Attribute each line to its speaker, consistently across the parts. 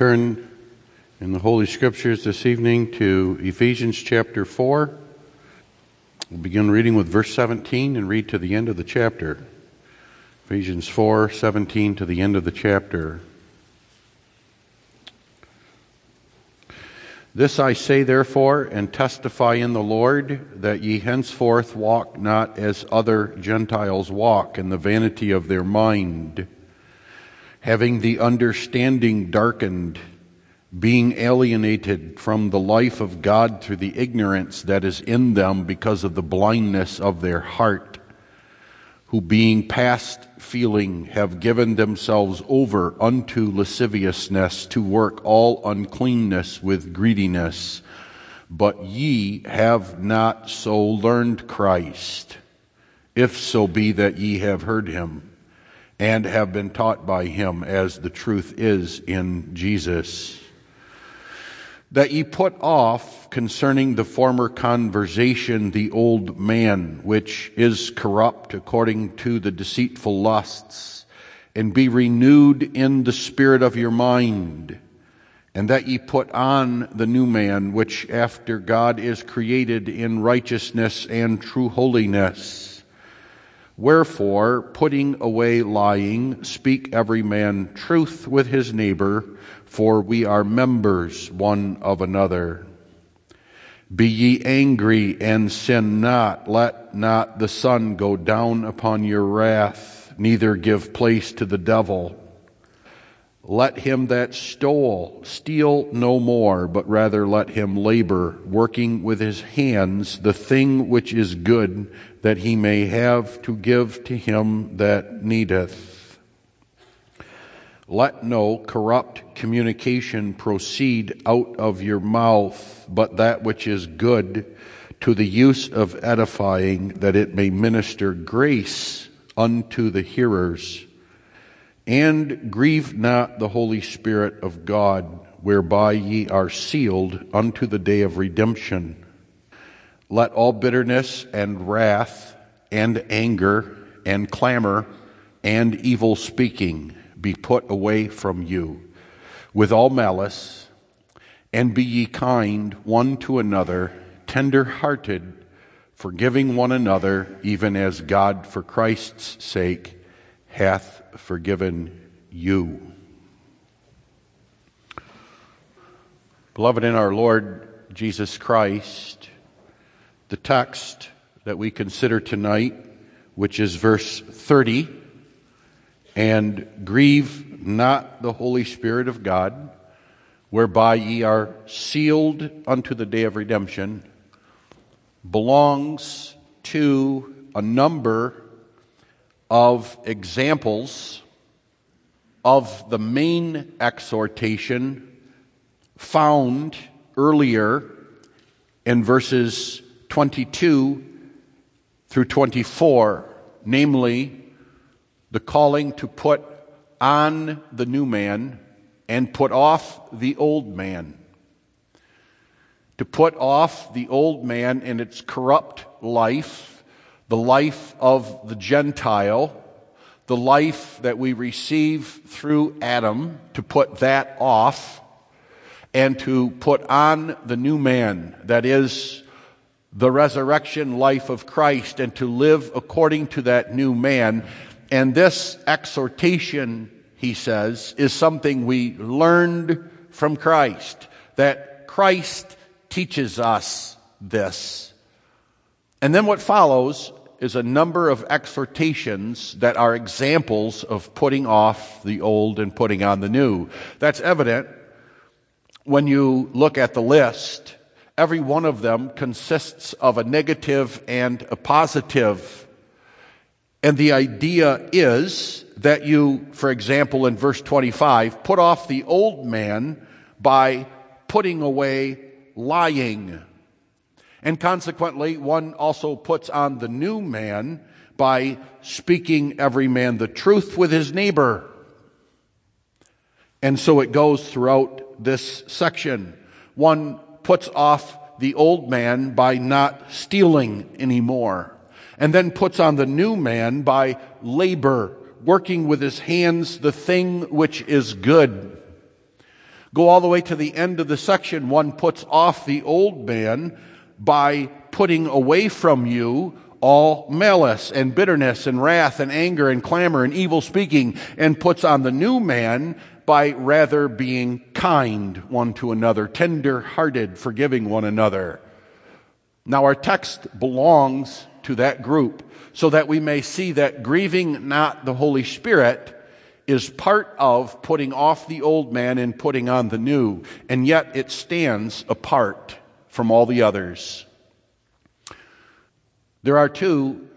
Speaker 1: turn in the Holy Scriptures this evening to Ephesians chapter 4. We'll begin reading with verse 17 and read to the end of the chapter. Ephesians 4 17 to the end of the chapter. This I say, therefore, and testify in the Lord, that ye henceforth walk not as other Gentiles walk, in the vanity of their mind having the understanding darkened, being alienated from the life of God through the ignorance that is in them because of the blindness of their heart, who being past feeling have given themselves over unto lasciviousness to work all uncleanness with greediness. But ye have not so learned Christ, if so be that ye have heard him and have been taught by him as the truth is in Jesus. That ye put off concerning the former conversation the old man, which is corrupt according to the deceitful lusts, and be renewed in the spirit of your mind, and that ye put on the new man, which after God is created in righteousness and true holiness. Wherefore, putting away lying, speak every man truth with his neighbor, for we are members one of another. Be ye angry and sin not. Let not the sun go down upon your wrath, neither give place to the devil. Let him that stole steal no more, but rather let him labor, working with his hands the thing which is good, that he may have to give to him that needeth. Let no corrupt communication proceed out of your mouth, but that which is good to the use of edifying, that it may minister grace unto the hearers. And grieve not the Holy Spirit of God, whereby ye are sealed unto the day of redemption. Let all bitterness and wrath and anger and clamor and evil speaking be put away from you with all malice, and be ye kind one to another, tender hearted, forgiving one another, even as God for Christ's sake hath forgiven you. Beloved in our Lord Jesus Christ, the text that we consider tonight, which is verse 30, and grieve not the Holy Spirit of God, whereby ye are sealed unto the day of redemption, belongs to a number of examples of the main exhortation found earlier in verses 22 through 24, namely the calling to put on the new man and put off the old man. To put off the old man and its corrupt life, the life of the Gentile, the life that we receive through Adam, to put that off, and to put on the new man, that is, the resurrection life of Christ and to live according to that new man. And this exhortation, he says, is something we learned from Christ, that Christ teaches us this. And then what follows is a number of exhortations that are examples of putting off the old and putting on the new. That's evident when you look at the list every one of them consists of a negative and a positive. And the idea is that you, for example, in verse 25, put off the old man by putting away lying. And consequently, one also puts on the new man by speaking every man the truth with his neighbor. And so it goes throughout this section. One puts off the old man by not stealing anymore, and then puts on the new man by labor, working with his hands the thing which is good. Go all the way to the end of the section. One puts off the old man by putting away from you all malice and bitterness and wrath and anger and clamor and evil speaking and puts on the new man by rather being kind one to another, tender hearted, forgiving one another. Now our text belongs to that group so that we may see that grieving not the Holy Spirit is part of putting off the old man and putting on the new, and yet it stands apart from all the others. There are two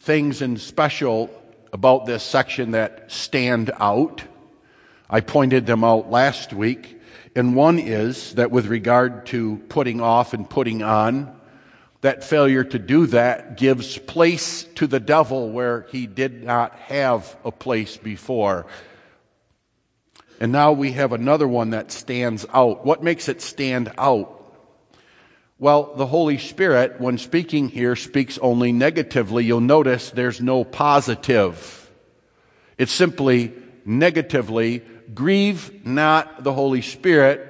Speaker 1: things in special about this section that stand out. I pointed them out last week, and one is that with regard to putting off and putting on, that failure to do that gives place to the devil where he did not have a place before. And now we have another one that stands out. What makes it stand out? Well, the Holy Spirit, when speaking here, speaks only negatively. You'll notice there's no positive. It's simply negatively, grieve not the Holy Spirit,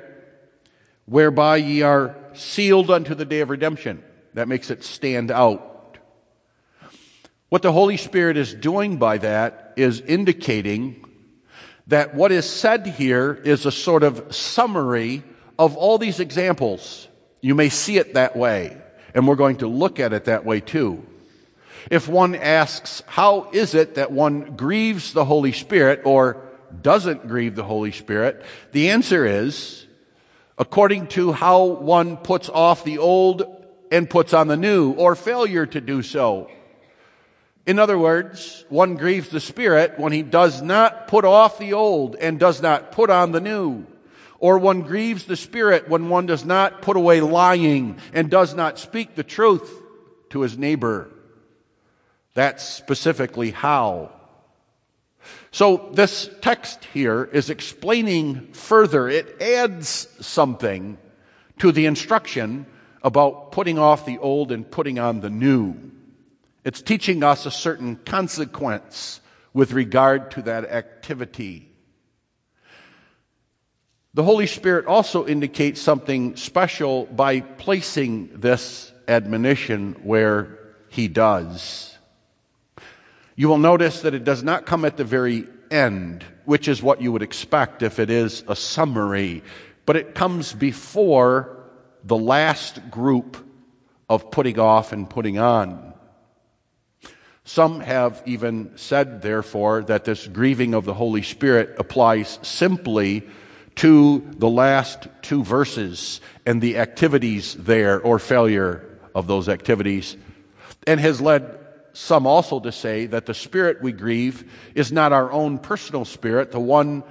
Speaker 1: whereby ye are sealed unto the day of redemption. That makes it stand out. What the Holy Spirit is doing by that is indicating that what is said here is a sort of summary of all these examples. You may see it that way, and we're going to look at it that way too. If one asks, how is it that one grieves the Holy Spirit or doesn't grieve the Holy Spirit? The answer is, according to how one puts off the old and puts on the new, or failure to do so. In other words, one grieves the Spirit when he does not put off the old and does not put on the new. Or one grieves the Spirit when one does not put away lying and does not speak the truth to his neighbor. That's specifically how. So this text here is explaining further. It adds something to the instruction about putting off the old and putting on the new. It's teaching us a certain consequence with regard to that activity. The Holy Spirit also indicates something special by placing this admonition where He does. You will notice that it does not come at the very end, which is what you would expect if it is a summary, but it comes before the last group of putting off and putting on. Some have even said, therefore, that this grieving of the Holy Spirit applies simply to the last two verses and the activities there or failure of those activities, and has led some also to say that the spirit we grieve is not our own personal spirit, the one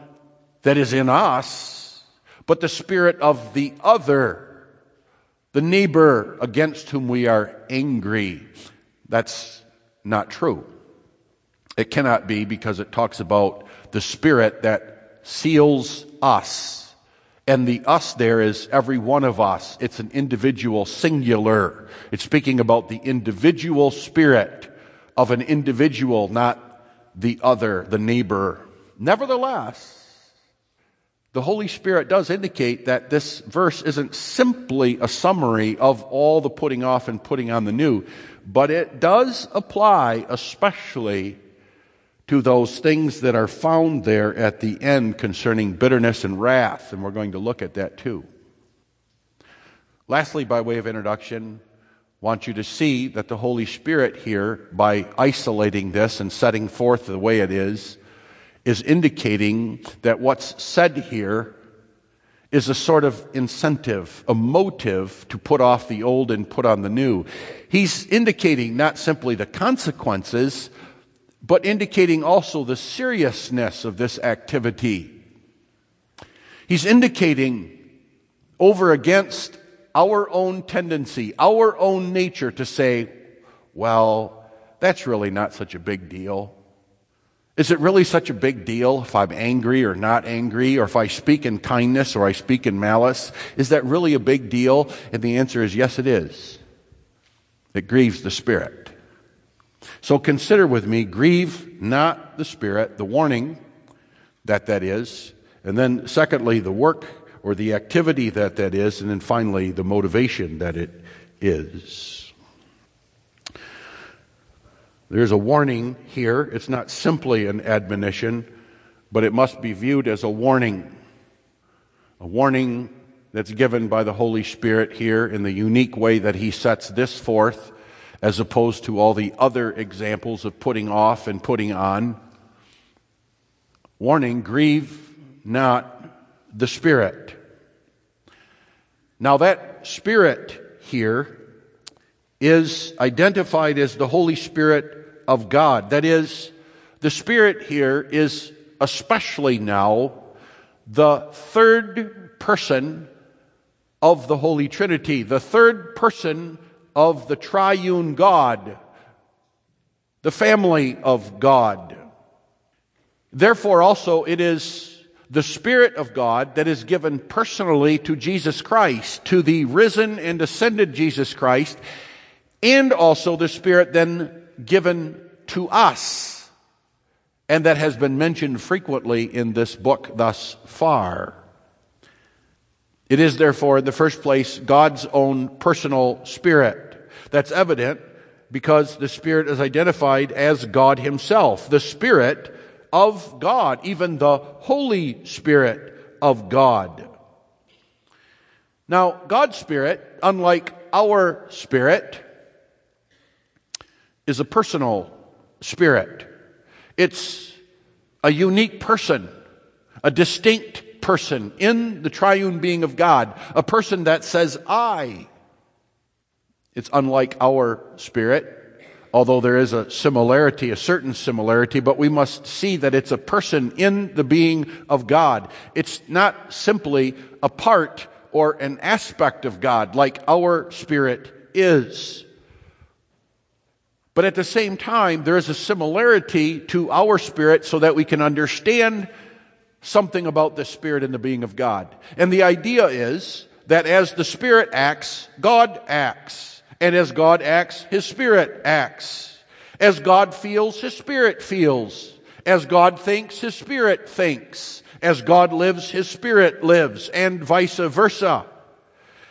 Speaker 1: that is in us, but the spirit of the other the neighbor against whom we are angry. That's not true. It cannot be because it talks about the spirit that seals us. And the us there is every one of us. It's an individual singular. It's speaking about the individual spirit of an individual, not the other, the neighbor. Nevertheless, the Holy Spirit does indicate that this verse isn't simply a summary of all the putting off and putting on the new, but it does apply especially to those things that are found there at the end concerning bitterness and wrath, and we're going to look at that too. Lastly, by way of introduction, want you to see that the Holy Spirit here, by isolating this and setting forth the way it is, is indicating that what's said here is a sort of incentive, a motive to put off the old and put on the new. He's indicating not simply the consequences, but indicating also the seriousness of this activity. He's indicating over against our own tendency, our own nature to say, well, that's really not such a big deal. Is it really such a big deal if I'm angry or not angry, or if I speak in kindness or I speak in malice? Is that really a big deal? And the answer is yes, it is. It grieves the Spirit. So consider with me, grieve not the Spirit, the warning that that is. And then, secondly, the work or the activity that that is, and then finally the motivation that it is. There's a warning here. It's not simply an admonition, but it must be viewed as a warning. A warning that's given by the Holy Spirit here in the unique way that He sets this forth, as opposed to all the other examples of putting off and putting on. Warning, grieve not the Spirit. Now, that Spirit here is identified as the Holy Spirit of God. That is, the Spirit here is especially now the third person of the Holy Trinity, the third person of the triune God, the family of God. Therefore, also, it is the Spirit of God that is given personally to Jesus Christ, to the risen and ascended Jesus Christ, and also the Spirit then given to us, and that has been mentioned frequently in this book thus far. It is therefore, in the first place, God's own personal Spirit. That's evident because the Spirit is identified as God Himself. The Spirit of God, even the Holy Spirit of God. Now, God's Spirit, unlike our spirit, is a personal spirit. It's a unique person, a distinct person in the triune being of God, a person that says, I. It's unlike our spirit although there is a similarity, a certain similarity, but we must see that it's a person in the being of God. It's not simply a part or an aspect of God like our spirit is. But at the same time, there is a similarity to our spirit so that we can understand something about the spirit and the being of God. And the idea is that as the spirit acts, God acts. And as God acts, His Spirit acts. As God feels, His Spirit feels. As God thinks, His Spirit thinks. As God lives, His Spirit lives, and vice versa.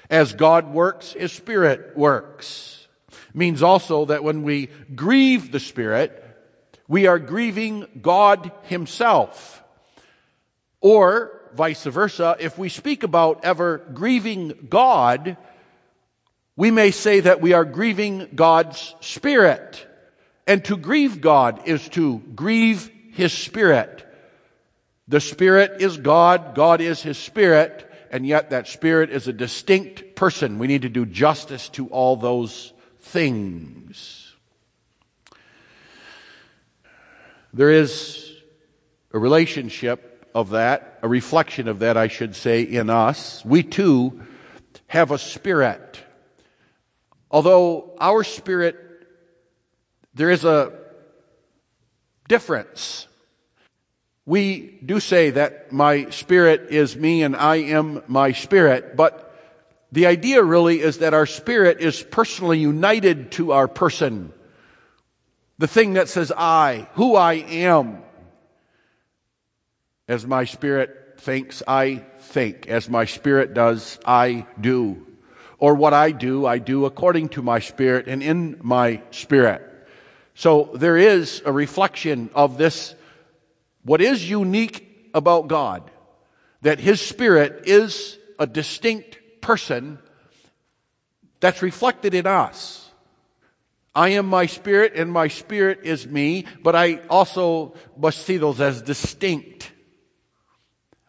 Speaker 1: As God works, His Spirit works. Means also that when we grieve the Spirit, we are grieving God Himself. Or vice versa, if we speak about ever grieving God, we may say that we are grieving God's Spirit. And to grieve God is to grieve His Spirit. The Spirit is God, God is His Spirit, and yet that Spirit is a distinct person. We need to do justice to all those things. There is a relationship of that, a reflection of that, I should say, in us. We too have a spirit. Although our spirit, there is a difference. We do say that my spirit is me and I am my spirit, but the idea really is that our spirit is personally united to our person. The thing that says I, who I am. As my spirit thinks, I think. As my spirit does, I do or what I do, I do according to my spirit and in my spirit. So there is a reflection of this, what is unique about God, that His Spirit is a distinct person that's reflected in us. I am my spirit and my spirit is me, but I also must see those as distinct.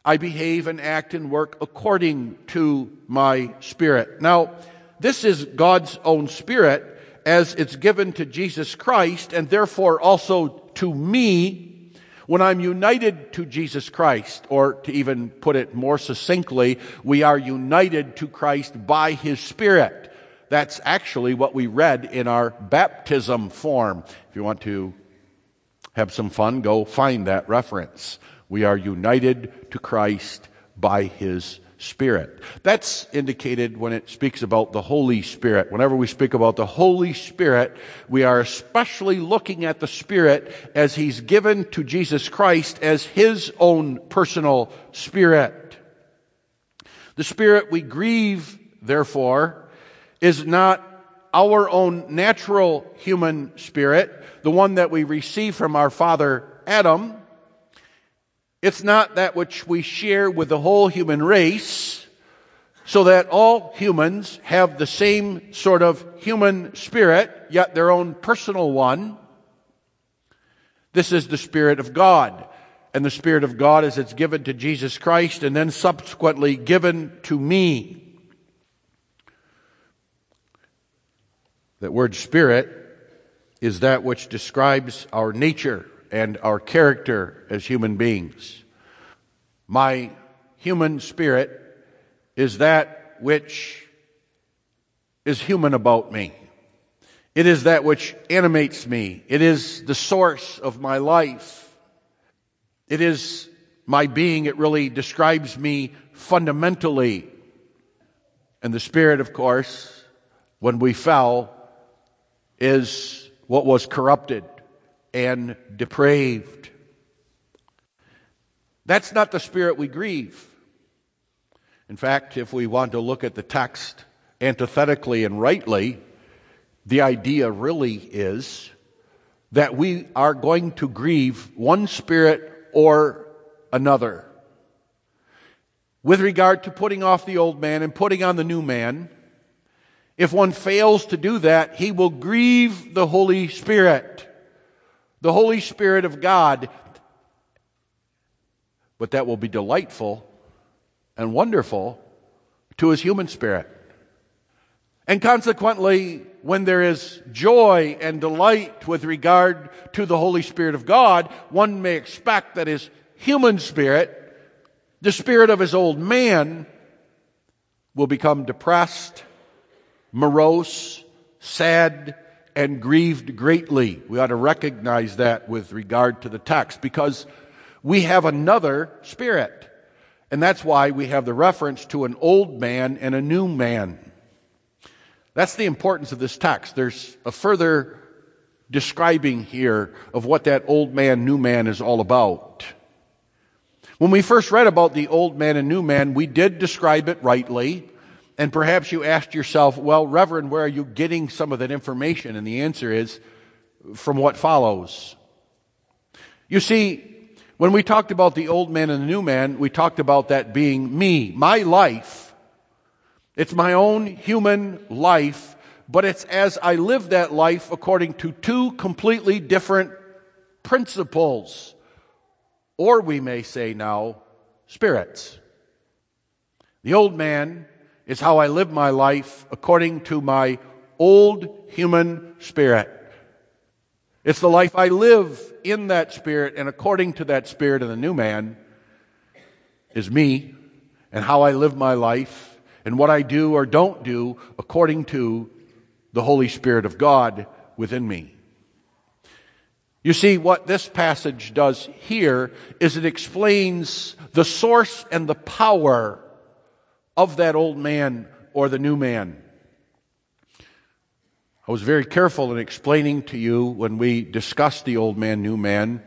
Speaker 1: I behave and act and work according to my spirit. Now, this is God's own spirit as it's given to Jesus Christ and therefore also to me when I'm united to Jesus Christ, or to even put it more succinctly, we are united to Christ by His Spirit. That's actually what we read in our baptism form. If you want to have some fun, go find that reference. We are united to Christ by His Spirit. That's indicated when it speaks about the Holy Spirit. Whenever we speak about the Holy Spirit, we are especially looking at the Spirit as He's given to Jesus Christ as His own personal Spirit. The spirit we grieve, therefore, is not our own natural human spirit, the one that we receive from our father Adam. It's not that which we share with the whole human race, so that all humans have the same sort of human spirit, yet their own personal one. This is the Spirit of God. And the Spirit of God as it's given to Jesus Christ and then subsequently given to me. That word Spirit is that which describes our nature and our character as human beings. My human spirit is that which is human about me. It is that which animates me. It is the source of my life. It is my being. It really describes me fundamentally. And the Spirit, of course, when we fell, is what was corrupted and depraved. That's not the Spirit we grieve. In fact, if we want to look at the text antithetically and rightly, the idea really is that we are going to grieve one spirit or another. With regard to putting off the old man and putting on the new man, if one fails to do that, he will grieve the Holy Spirit, the Holy Spirit of God. But that will be delightful and wonderful to his human spirit. And consequently, when there is joy and delight with regard to the Holy Spirit of God, one may expect that his human spirit, the spirit of his old man, will become depressed, morose, sad, and grieved greatly. We ought to recognize that with regard to the text because we have another spirit. And that's why we have the reference to an old man and a new man. That's the importance of this text. There's a further describing here of what that old man, new man is all about. When we first read about the old man and new man, we did describe it rightly. And perhaps you asked yourself, well, Reverend, where are you getting some of that information? And the answer is from what follows. You see, when we talked about the old man and the new man, we talked about that being me, my life it's my own human life, but it's as I live that life according to two completely different principles. Or we may say now, spirits. The old man is how I live my life according to my old human spirit. It's the life I live in that spirit, and according to that spirit of the new man is me and how I live my life and what I do or don't do according to the Holy Spirit of God within me. You see, what this passage does here is it explains the source and the power of that old man or the new man. I was very careful in explaining to you when we discussed the old man, new man,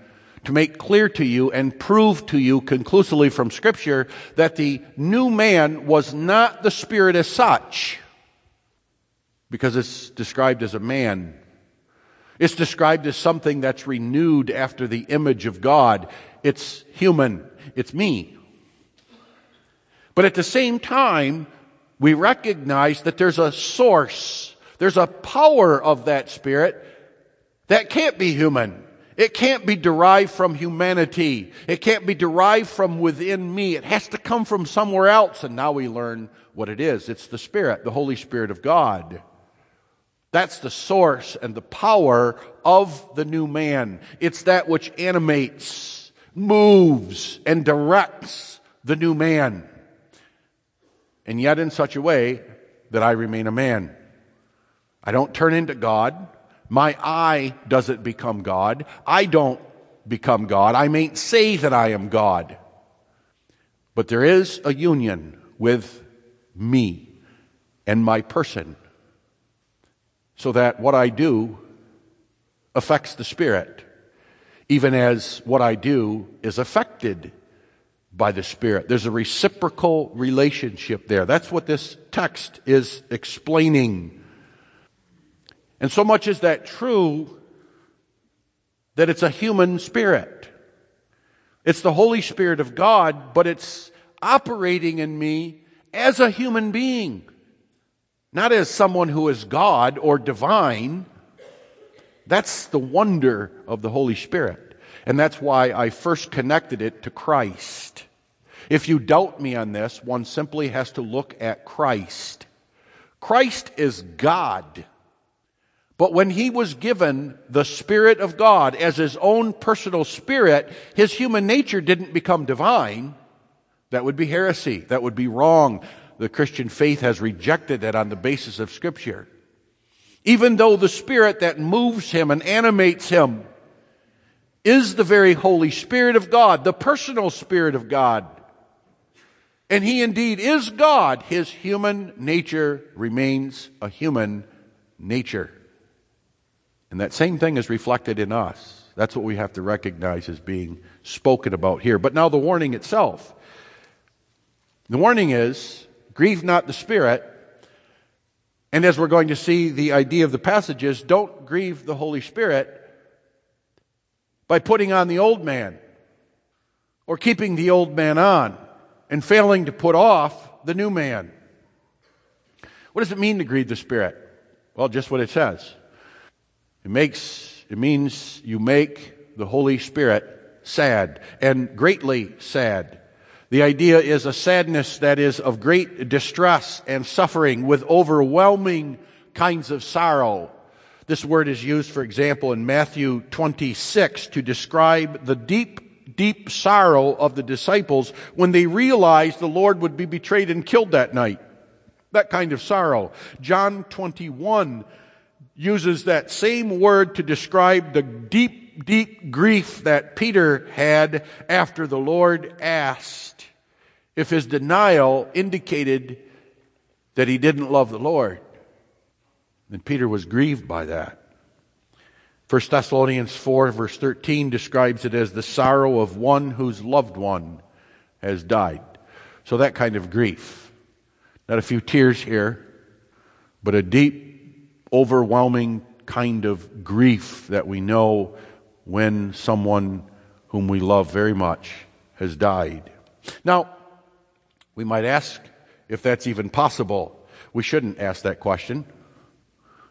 Speaker 1: to make clear to you and prove to you conclusively from Scripture that the new man was not the Spirit as such, because it's described as a man. It's described as something that's renewed after the image of God. It's human. It's me. But at the same time, we recognize that there's a source, there's a power of that Spirit that can't be human. It can't be derived from humanity. It can't be derived from within me. It has to come from somewhere else. And now we learn what it is. It's the Spirit, the Holy Spirit of God. That's the source and the power of the new man. It's that which animates, moves, and directs the new man. And yet in such a way that I remain a man. I don't turn into God. My I doesn't become God. I don't become God. I may say that I am God. But there is a union with me and my person so that what I do affects the Spirit, even as what I do is affected by the Spirit. There's a reciprocal relationship there. That's what this text is explaining. And so much is that true that it's a human spirit. It's the Holy Spirit of God, but it's operating in me as a human being, not as someone who is God or divine. That's the wonder of the Holy Spirit. And that's why I first connected it to Christ. If you doubt me on this, one simply has to look at Christ. Christ is God. But when he was given the Spirit of God as his own personal spirit, his human nature didn't become divine. That would be heresy. That would be wrong. The Christian faith has rejected that on the basis of Scripture. Even though the Spirit that moves him and animates him is the very Holy Spirit of God, the personal Spirit of God, and he indeed is God, his human nature remains a human nature. And that same thing is reflected in us. That's what we have to recognize as being spoken about here. But now the warning itself. The warning is grieve not the Spirit. And as we're going to see, the idea of the passage is don't grieve the Holy Spirit by putting on the old man or keeping the old man on and failing to put off the new man. What does it mean to grieve the Spirit? Well, just what it says. It makes, it means you make the Holy Spirit sad and greatly sad. The idea is a sadness that is of great distress and suffering with overwhelming kinds of sorrow. This word is used, for example, in Matthew 26 to describe the deep, deep sorrow of the disciples when they realized the Lord would be betrayed and killed that night. That kind of sorrow. John 21 uses that same word to describe the deep, deep grief that Peter had after the Lord asked if his denial indicated that he didn't love the Lord. And Peter was grieved by that. 1 Thessalonians 4 verse 13 describes it as the sorrow of one whose loved one has died. So that kind of grief. Not a few tears here, but a deep overwhelming kind of grief that we know when someone whom we love very much has died. Now, we might ask if that's even possible. We shouldn't ask that question.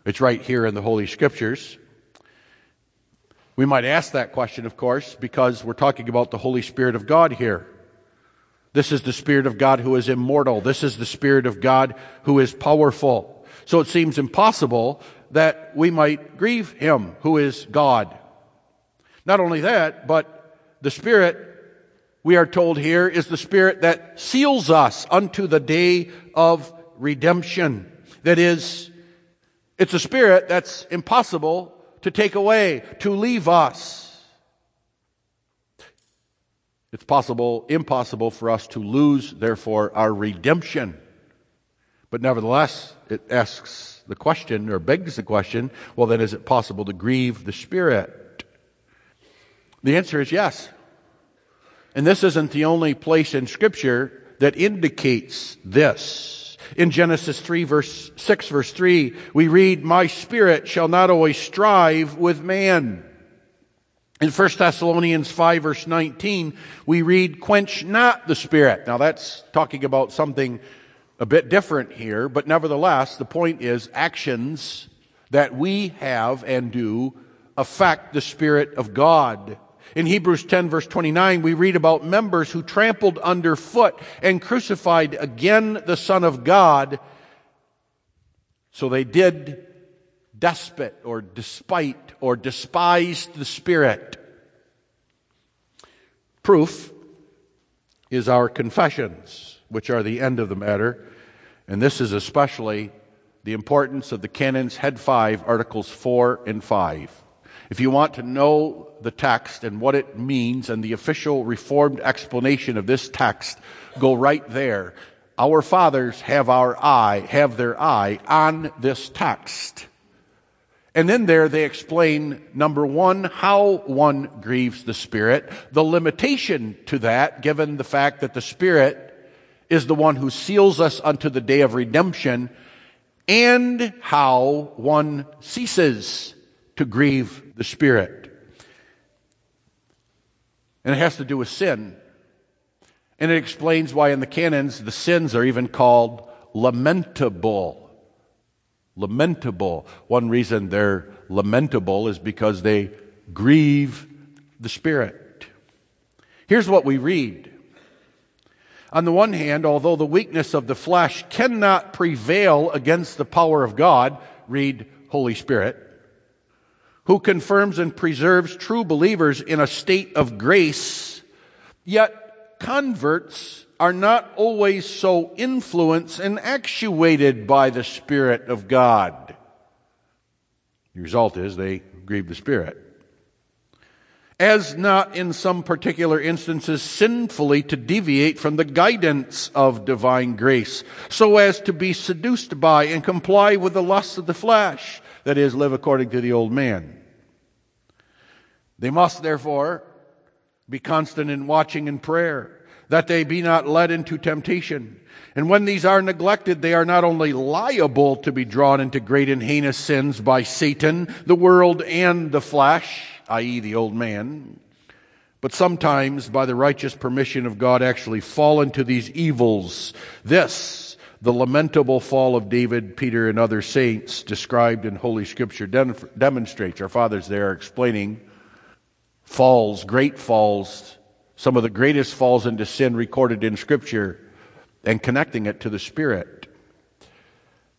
Speaker 1: It's right here in the Holy Scriptures. We might ask that question, of course, because we're talking about the Holy Spirit of God here. This is the Spirit of God who is immortal. This is the Spirit of God who is powerful. So it seems impossible that we might grieve him who is God. Not only that, but the Spirit, we are told here, is the Spirit that seals us unto the day of redemption. That is, it's a Spirit that's impossible to take away, to leave us. It's possible, impossible for us to lose, therefore, our redemption. But nevertheless, it asks the question or begs the question well, then is it possible to grieve the Spirit? The answer is yes. And this isn't the only place in Scripture that indicates this. In Genesis 3 verse 6 verse 3, we read, My spirit shall not always strive with man. In 1 Thessalonians 5 verse 19, we read, Quench not the spirit. Now that's talking about something a bit different here, but nevertheless, the point is actions that we have and do affect the Spirit of God. In Hebrews 10 verse 29, we read about members who trampled underfoot and crucified again the Son of God. So they did despot or despite or despised the Spirit. Proof is our confessions, which are the end of the matter. And this is especially the importance of the canons head 5 articles 4 and 5 if you want to know the text and what it means and the official reformed explanation of this text go right there. Our fathers have our eye have their eye on this text. And then there they explain number one, how one grieves the Spirit, the limitation to that, given the fact that the Spirit is the one who seals us unto the day of redemption, and how one ceases to grieve the Spirit. And it has to do with sin. And it explains why in the canons the sins are even called lamentable. Lamentable. One reason they're lamentable is because they grieve the Spirit. Here's what we read. On the one hand, although the weakness of the flesh cannot prevail against the power of God, read Holy Spirit, who confirms and preserves true believers in a state of grace, yet converts are not always so influenced and actuated by the Spirit of God. The result is they grieve the Spirit. As not in some particular instances sinfully to deviate from the guidance of divine grace, so as to be seduced by and comply with the lusts of the flesh, that is, live according to the old man. They must therefore be constant in watching and prayer that they be not led into temptation. And when these are neglected, they are not only liable to be drawn into great and heinous sins by Satan, the world, and the flesh, i.e., the old man, but sometimes, by the righteous permission of God, actually fall into these evils. This, the lamentable fall of David, Peter, and other saints described in Holy Scripture demonstrates. Our fathers there are explaining falls, great falls, some of the greatest falls into sin recorded in Scripture and connecting it to the Spirit.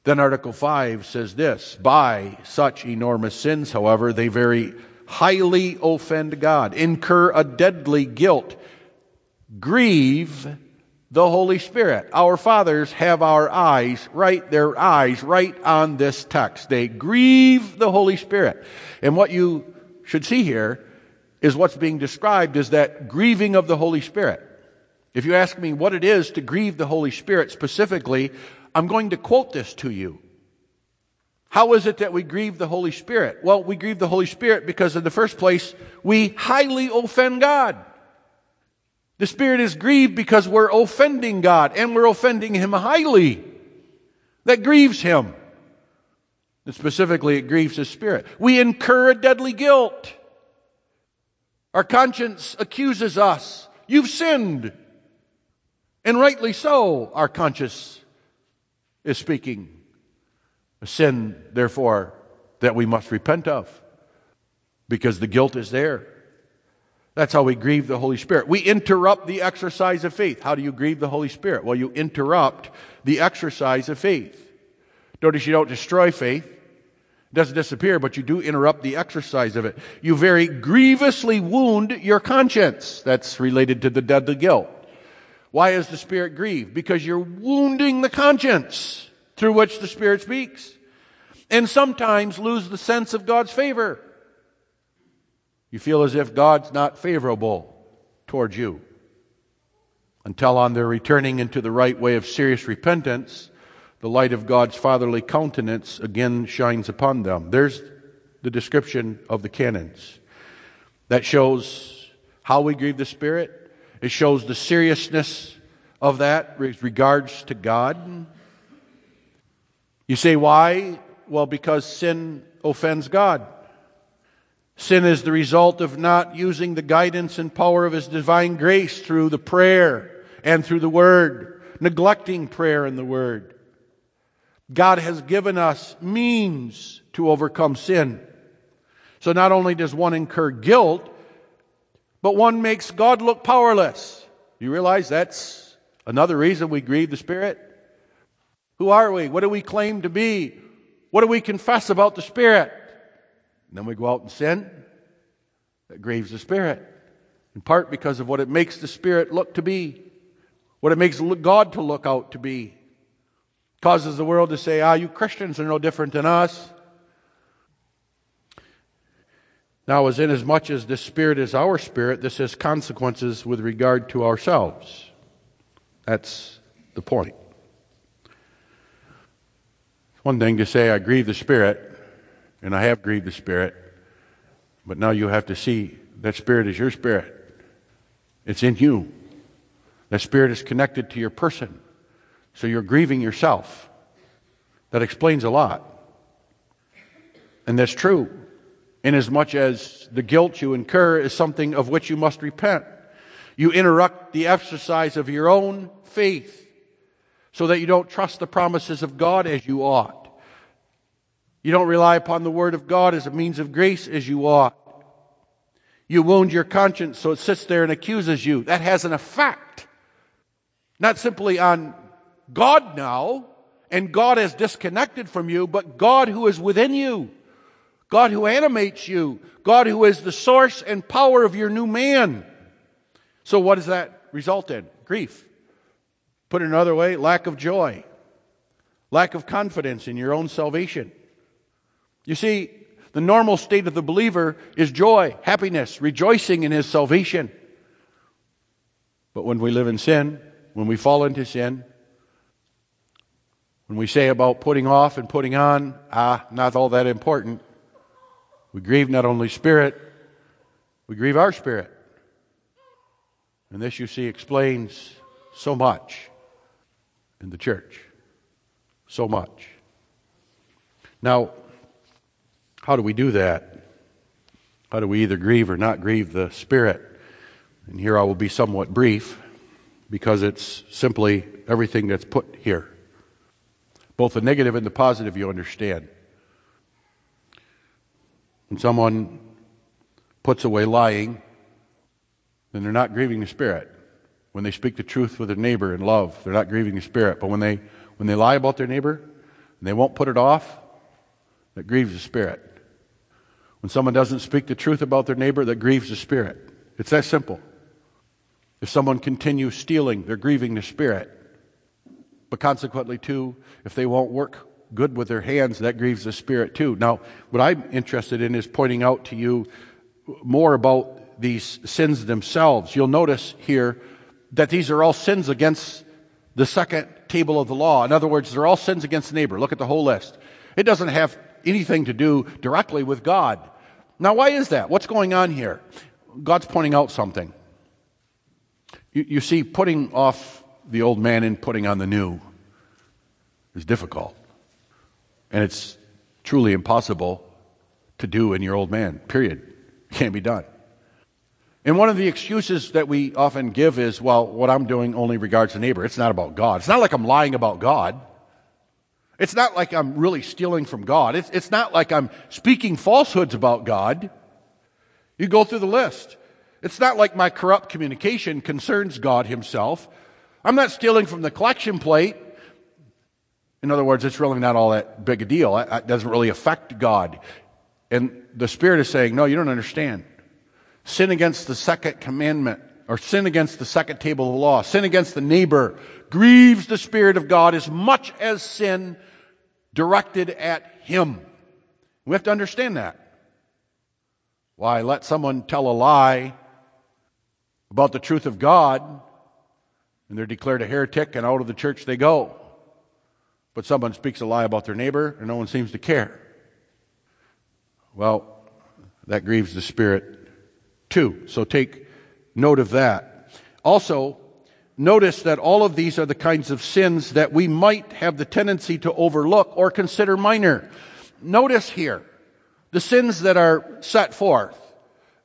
Speaker 1: Then Article 5 says this By such enormous sins, however, they very highly offend God, incur a deadly guilt, grieve the Holy Spirit. Our fathers have our eyes right, their eyes right on this text. They grieve the Holy Spirit. And what you should see here is what's being described as that grieving of the Holy Spirit. If you ask me what it is to grieve the Holy Spirit specifically, I'm going to quote this to you. How is it that we grieve the Holy Spirit? Well, we grieve the Holy Spirit because in the first place, we highly offend God. The Spirit is grieved because we're offending God and we're offending Him highly. That grieves Him. And specifically, it grieves His Spirit. We incur a deadly guilt. Our conscience accuses us. You've sinned. And rightly so, our conscience is speaking. A sin, therefore, that we must repent of because the guilt is there. That's how we grieve the Holy Spirit. We interrupt the exercise of faith. How do you grieve the Holy Spirit? Well, you interrupt the exercise of faith. Notice you don't destroy faith, it doesn't disappear, but you do interrupt the exercise of it. You very grievously wound your conscience. That's related to the deadly guilt. Why is the Spirit grieved? Because you're wounding the conscience through which the Spirit speaks. And sometimes lose the sense of God's favor. You feel as if God's not favorable towards you. Until on their returning into the right way of serious repentance, the light of God's fatherly countenance again shines upon them. There's the description of the canons. That shows how we grieve the Spirit. It shows the seriousness of that with regards to God. You say, why? Well, because sin offends God. Sin is the result of not using the guidance and power of His divine grace through the prayer and through the Word, neglecting prayer and the Word. God has given us means to overcome sin. So not only does one incur guilt, but one makes God look powerless. You realize that's another reason we grieve the Spirit? Who are we? What do we claim to be? What do we confess about the Spirit? And then we go out and sin. That grieves the Spirit. In part because of what it makes the Spirit look to be, what it makes God to look out to be causes the world to say, ah, you Christians are no different than us. Now, as inasmuch as this spirit is our spirit, this has consequences with regard to ourselves. That's the point. One thing to say, I grieve the spirit, and I have grieved the Spirit, but now you have to see that Spirit is your Spirit. It's in you. That Spirit is connected to your person. So you're grieving yourself. That explains a lot. And that's true, inasmuch as the guilt you incur is something of which you must repent. You interrupt the exercise of your own faith so that you don't trust the promises of God as you ought. You don't rely upon the Word of God as a means of grace as you ought. You wound your conscience so it sits there and accuses you. That has an effect. Not simply on God now, and God is disconnected from you, but God who is within you. God who animates you. God who is the source and power of your new man. So what does that result in? Grief. Put it another way, lack of joy. Lack of confidence in your own salvation. You see, the normal state of the believer is joy, happiness, rejoicing in his salvation. But when we live in sin, when we fall into sin, when we say about putting off and putting on, ah, not all that important, we grieve not only spirit, we grieve our spirit. And this, you see, explains so much in the church. So much. Now, how do we do that? How do we either grieve or not grieve the Spirit? And here I will be somewhat brief because it's simply everything that's put here. Both the negative and the positive, you understand. When someone puts away lying, then they're not grieving the Spirit. When they speak the truth with their neighbor in love, they're not grieving the Spirit. But when they, when they lie about their neighbor and they won't put it off, that grieves the Spirit. When someone doesn't speak the truth about their neighbor, that grieves the Spirit. It's that simple. If someone continues stealing, they're grieving the Spirit. But consequently, too, if they won't work good with their hands, that grieves the Spirit, too. Now, what I'm interested in is pointing out to you more about these sins themselves. You'll notice here that these are all sins against the second table of the law. In other words, they're all sins against the neighbor. Look at the whole list. It doesn't have anything to do directly with God. Now, why is that? What's going on here? God's pointing out something. You, you see, putting off the old man in putting on the new is difficult. And it's truly impossible to do in your old man, period. Can't be done. And one of the excuses that we often give is, well, what I'm doing only regards the neighbor. It's not about God. It's not like I'm lying about God. It's not like I'm really stealing from God. It's, it's not like I'm speaking falsehoods about God. You go through the list. It's not like my corrupt communication concerns God Himself. I'm not stealing from the collection plate. In other words, it's really not all that big a deal. It doesn't really affect God. And the Spirit is saying, no, you don't understand. Sin against the second commandment, or sin against the second table of the law, sin against the neighbor, grieves the Spirit of God as much as sin directed at Him. We have to understand that. Why, let someone tell a lie about the truth of God, and they're declared a heretic, and out of the church they go. But someone speaks a lie about their neighbor, and no one seems to care. Well, that grieves the Spirit too. So take note of that. Also, notice that all of these are the kinds of sins that we might have the tendency to overlook or consider minor. Notice here, the sins that are set forth.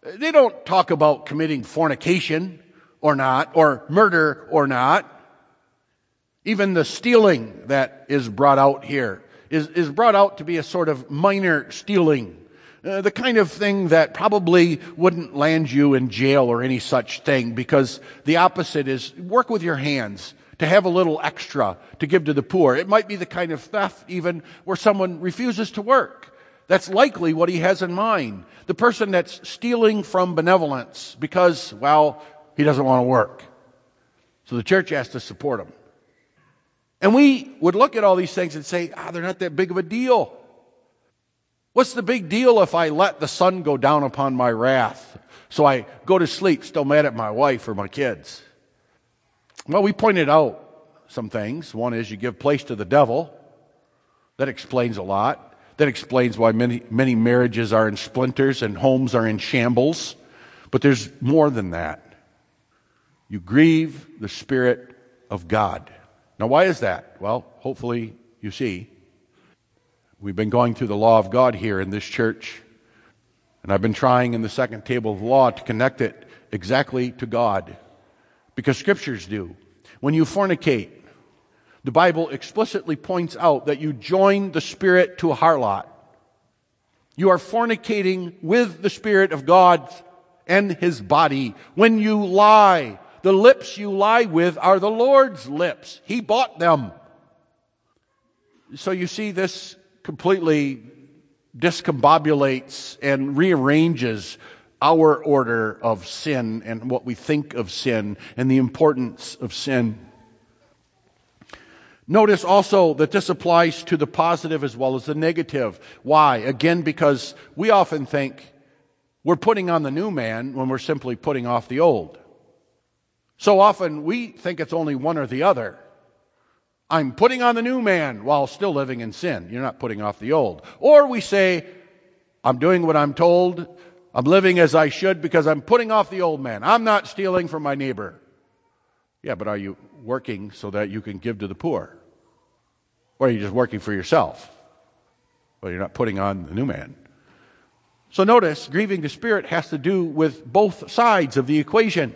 Speaker 1: They don't talk about committing fornication or not, or murder or not. Even the stealing that is brought out here is, is brought out to be a sort of minor stealing. Uh, the kind of thing that probably wouldn't land you in jail or any such thing because the opposite is work with your hands to have a little extra to give to the poor. It might be the kind of theft even where someone refuses to work. That's likely what he has in mind. The person that's stealing from benevolence because, well, he doesn't want to work. So the church has to support him. And we would look at all these things and say, ah, they're not that big of a deal. What's the big deal if I let the sun go down upon my wrath? So I go to sleep still mad at my wife or my kids. Well, we pointed out some things. One is you give place to the devil. That explains a lot. That explains why many, many marriages are in splinters and homes are in shambles. But there's more than that. You grieve the Spirit of God. Now, why is that? Well, hopefully you see. We've been going through the law of God here in this church, and I've been trying in the second table of law to connect it exactly to God because scriptures do. When you fornicate, the Bible explicitly points out that you join the Spirit to a harlot. You are fornicating with the Spirit of God and His body. When you lie, the lips you lie with are the Lord's lips. He bought them. So you see, this completely discombobulates and rearranges our order of sin and what we think of sin and the importance of sin. Notice also that this applies to the positive as well as the negative. Why? Again, because we often think we're putting on the new man when we're simply putting off the old. So often we think it's only one or the other. I'm putting on the new man while still living in sin. You're not putting off the old. Or we say, I'm doing what I'm told. I'm living as I should because I'm putting off the old man. I'm not stealing from my neighbor. Yeah, but are you working so that you can give to the poor? Or are you just working for yourself? Well, you're not putting on the new man. So notice, grieving the Spirit has to do with both sides of the equation.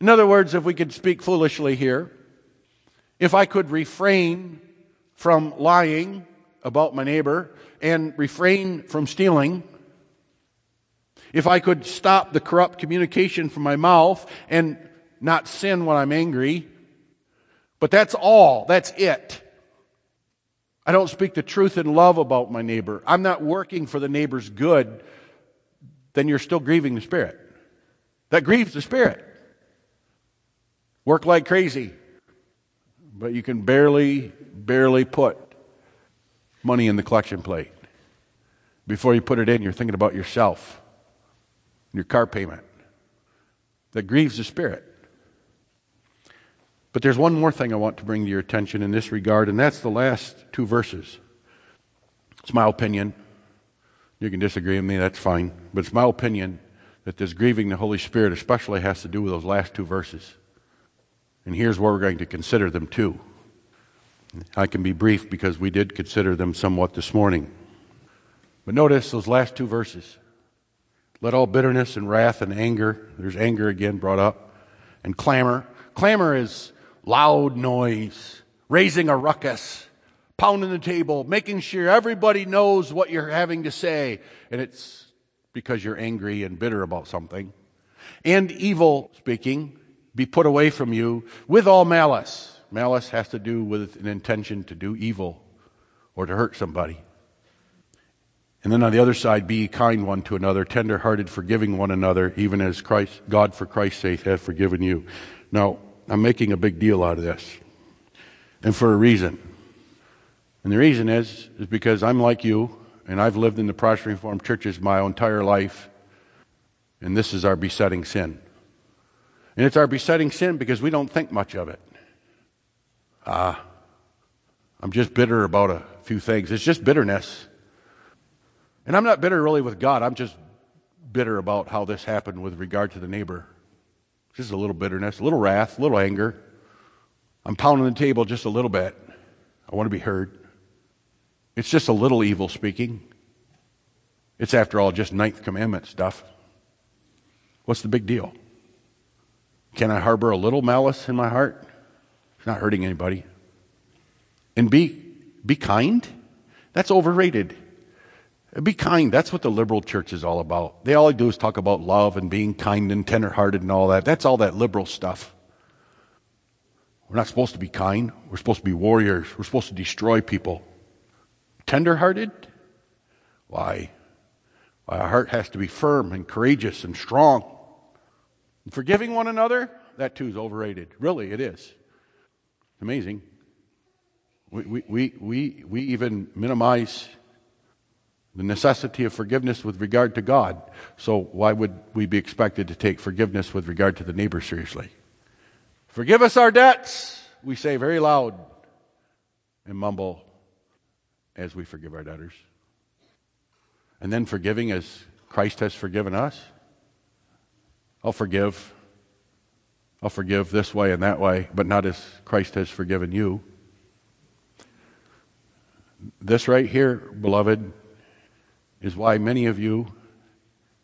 Speaker 1: In other words, if we could speak foolishly here, if I could refrain from lying about my neighbor and refrain from stealing, if I could stop the corrupt communication from my mouth and not sin when I'm angry. But that's all. That's it. I don't speak the truth in love about my neighbor. I'm not working for the neighbor's good. Then you're still grieving the Spirit. That grieves the Spirit. Work like crazy, but you can barely, barely put money in the collection plate. Before you put it in, you're thinking about yourself, and your car payment. That grieves the Spirit. But there's one more thing I want to bring to your attention in this regard, and that's the last two verses. It's my opinion. You can disagree with me, that's fine. But it's my opinion that this grieving the Holy Spirit especially has to do with those last two verses. And here's where we're going to consider them too. I can be brief because we did consider them somewhat this morning. But notice those last two verses. Let all bitterness and wrath and anger, there's anger again brought up, and clamor. Clamor is loud noise, raising a ruckus, pounding the table, making sure everybody knows what you're having to say. And it's because you're angry and bitter about something. And evil speaking, be put away from you with all malice. Malice has to do with an intention to do evil or to hurt somebody. And then on the other side, be kind one to another, tender hearted, forgiving one another, even as Christ, God for Christ's sake hath forgiven you. Now, I'm making a big deal out of this, and for a reason. And the reason is, is because I'm like you, and I've lived in the Protestant Reformed churches my entire life, and this is our besetting sin. And it's our besetting sin because we don't think much of it. Ah, I'm just bitter about a few things. It's just bitterness. And I'm not bitter really with God. I'm just bitter about how this happened with regard to the neighbor. Just a little bitterness, a little wrath, a little anger. I'm pounding the table just a little bit. I want to be heard. It's just a little evil speaking. It's, after all, just Ninth Commandment stuff. What's the big deal? Can I harbor a little malice in my heart? It's not hurting anybody. And be, be kind? That's overrated. Be kind. That's what the liberal church is all about. They all do is talk about love and being kind and tenderhearted and all that. That's all that liberal stuff. We're not supposed to be kind. We're supposed to be warriors. We're supposed to destroy people. Tenderhearted? Why? Why, our heart has to be firm and courageous and strong. Forgiving one another? That too is overrated. Really, it is. Amazing. We, we, we, we, we even minimize the necessity of forgiveness with regard to God. So, why would we be expected to take forgiveness with regard to the neighbor seriously? Forgive us our debts, we say very loud and mumble. as we forgive our debtors. And then forgiving as Christ has forgiven us. I'll forgive. I'll forgive this way and that way, but not as Christ has forgiven you. This right here, beloved, is why many of you,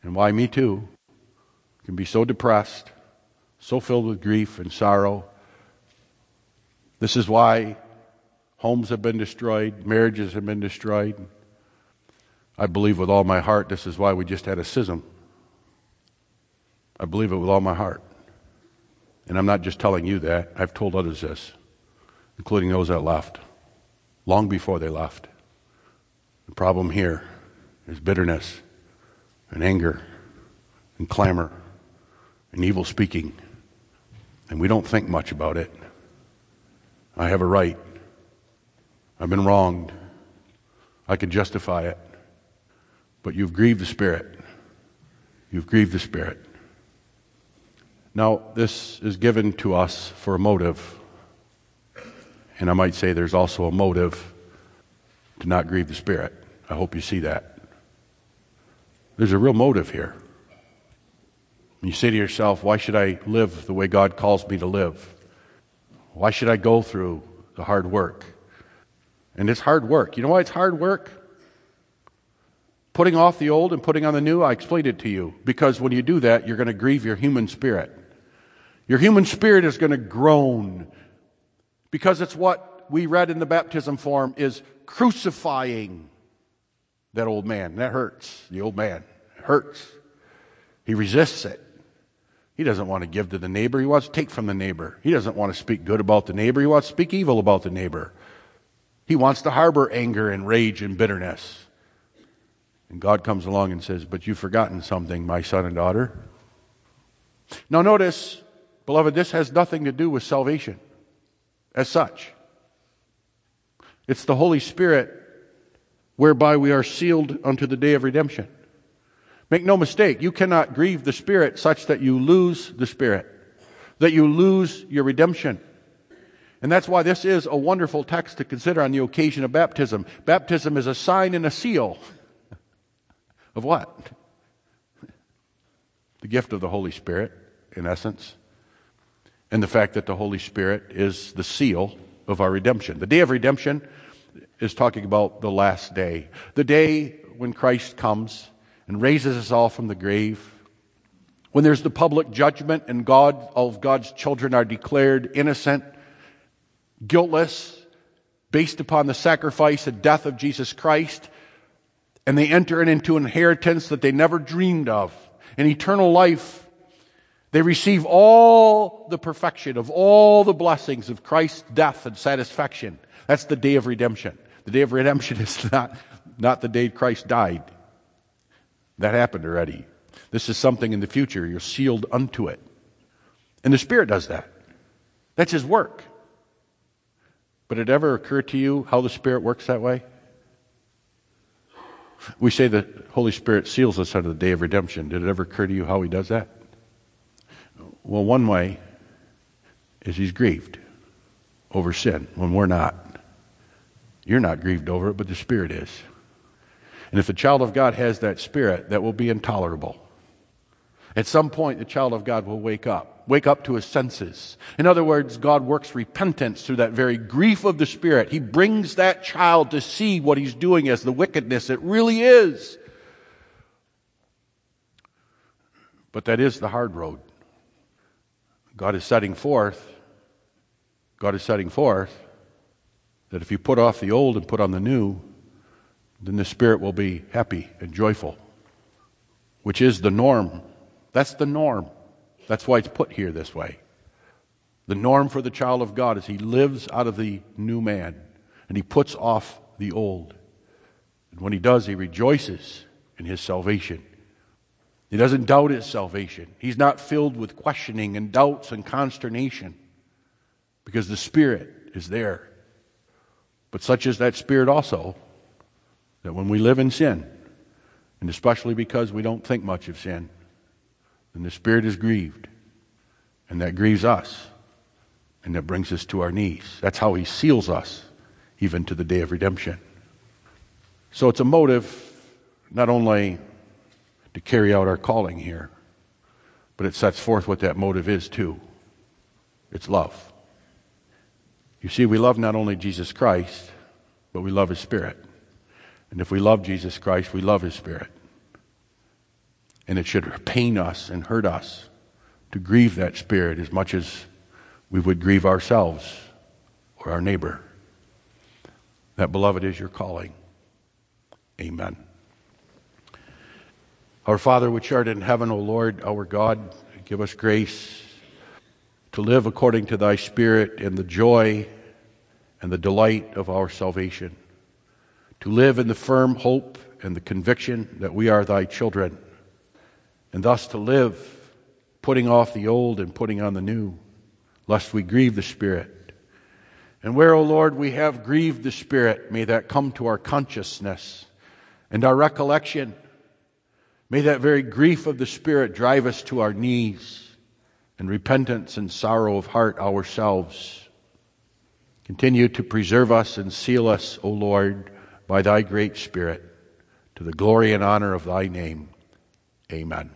Speaker 1: and why me too, can be so depressed, so filled with grief and sorrow. This is why homes have been destroyed, marriages have been destroyed. I believe with all my heart this is why we just had a schism. I believe it with all my heart. And I'm not just telling you that, I've told others this, including those that left, long before they left. The problem here is bitterness and anger and clamor and evil speaking. And we don't think much about it. I have a right. I've been wronged. I can justify it. But you've grieved the Spirit. You've grieved the Spirit. Now, this is given to us for a motive. And I might say there's also a motive to not grieve the Spirit. I hope you see that. There's a real motive here. You say to yourself, why should I live the way God calls me to live? Why should I go through the hard work? And it's hard work. You know why it's hard work? Putting off the old and putting on the new, I explained it to you. Because when you do that, you're going to grieve your human spirit. Your human spirit is going to groan. Because it's what we read in the baptism form is crucifying that old man. That hurts. The old man. It hurts. He resists it. He doesn't want to give to the neighbor. He wants to take from the neighbor. He doesn't want to speak good about the neighbor. He wants to speak evil about the neighbor. He wants to harbor anger and rage and bitterness. And God comes along and says, But you've forgotten something, my son and daughter. Now, notice, beloved, this has nothing to do with salvation as such. It's the Holy Spirit whereby we are sealed unto the day of redemption. Make no mistake, you cannot grieve the Spirit such that you lose the Spirit, that you lose your redemption. And that's why this is a wonderful text to consider on the occasion of baptism. Baptism is a sign and a seal of what? The gift of the Holy Spirit, in essence, and the fact that the Holy Spirit is the seal of our redemption. The day of redemption is talking about the last day, the day when Christ comes and raises us all from the grave. When there's the public judgment and God, all of God's children are declared innocent, guiltless, based upon the sacrifice and death of Jesus Christ, and they enter into an inheritance that they never dreamed of, an eternal life. They receive all the perfection of all the blessings of Christ's death and satisfaction. That's the day of redemption. The day of redemption is not, not the day Christ died. That happened already. This is something in the future. You're sealed unto it. And the Spirit does that. That's His work. But it ever occurred to you how the Spirit works that way? We say the Holy Spirit seals us unto the day of redemption. Did it ever occur to you how he does that? Well, one way is he's grieved over sin when we're not. You're not grieved over it, but the Spirit is. And if the child of God has that spirit, that will be intolerable. At some point, the child of God will wake up wake up to his senses. In other words, God works repentance through that very grief of the Spirit. He brings that child to see what he's doing as the wickedness it really is. But that is the hard road. God is setting forth, God is setting forth that if you put off the old and put on the new, then the Spirit will be happy and joyful, which is the norm. That's the norm. That's why it's put here this way. The norm for the child of God is he lives out of the new man and he puts off the old. And when he does, he rejoices in his salvation. He doesn't doubt his salvation. He's not filled with questioning and doubts and consternation because the Spirit is there. But such is that Spirit also that when we live in sin, and especially because we don't think much of sin, then the Spirit is grieved. And that grieves us. And that brings us to our knees. That's how He seals us, even to the day of redemption. So it's a motive not only to carry out our calling here, but it sets forth what that motive is too. It's love. You see, we love not only Jesus Christ, but we love His Spirit. And if we love Jesus Christ, we love His Spirit. And it should pain us and hurt us to grieve that Spirit as much as we would grieve ourselves or our neighbor. That, beloved, is your calling. Amen. Our Father, which art in heaven, O Lord, our God, give us grace to live according to thy Spirit in the joy and the delight of our salvation, to live in the firm hope and the conviction that we are thy children, and thus to live putting off the old and putting on the new, lest we grieve the Spirit. And where, O Lord, we have grieved the Spirit, may that come to our consciousness and our recollection May that very grief of the Spirit drive us to our knees in repentance and sorrow of heart ourselves. Continue to preserve us and seal us, O Lord, by thy great Spirit, to the glory and honor of thy name. Amen.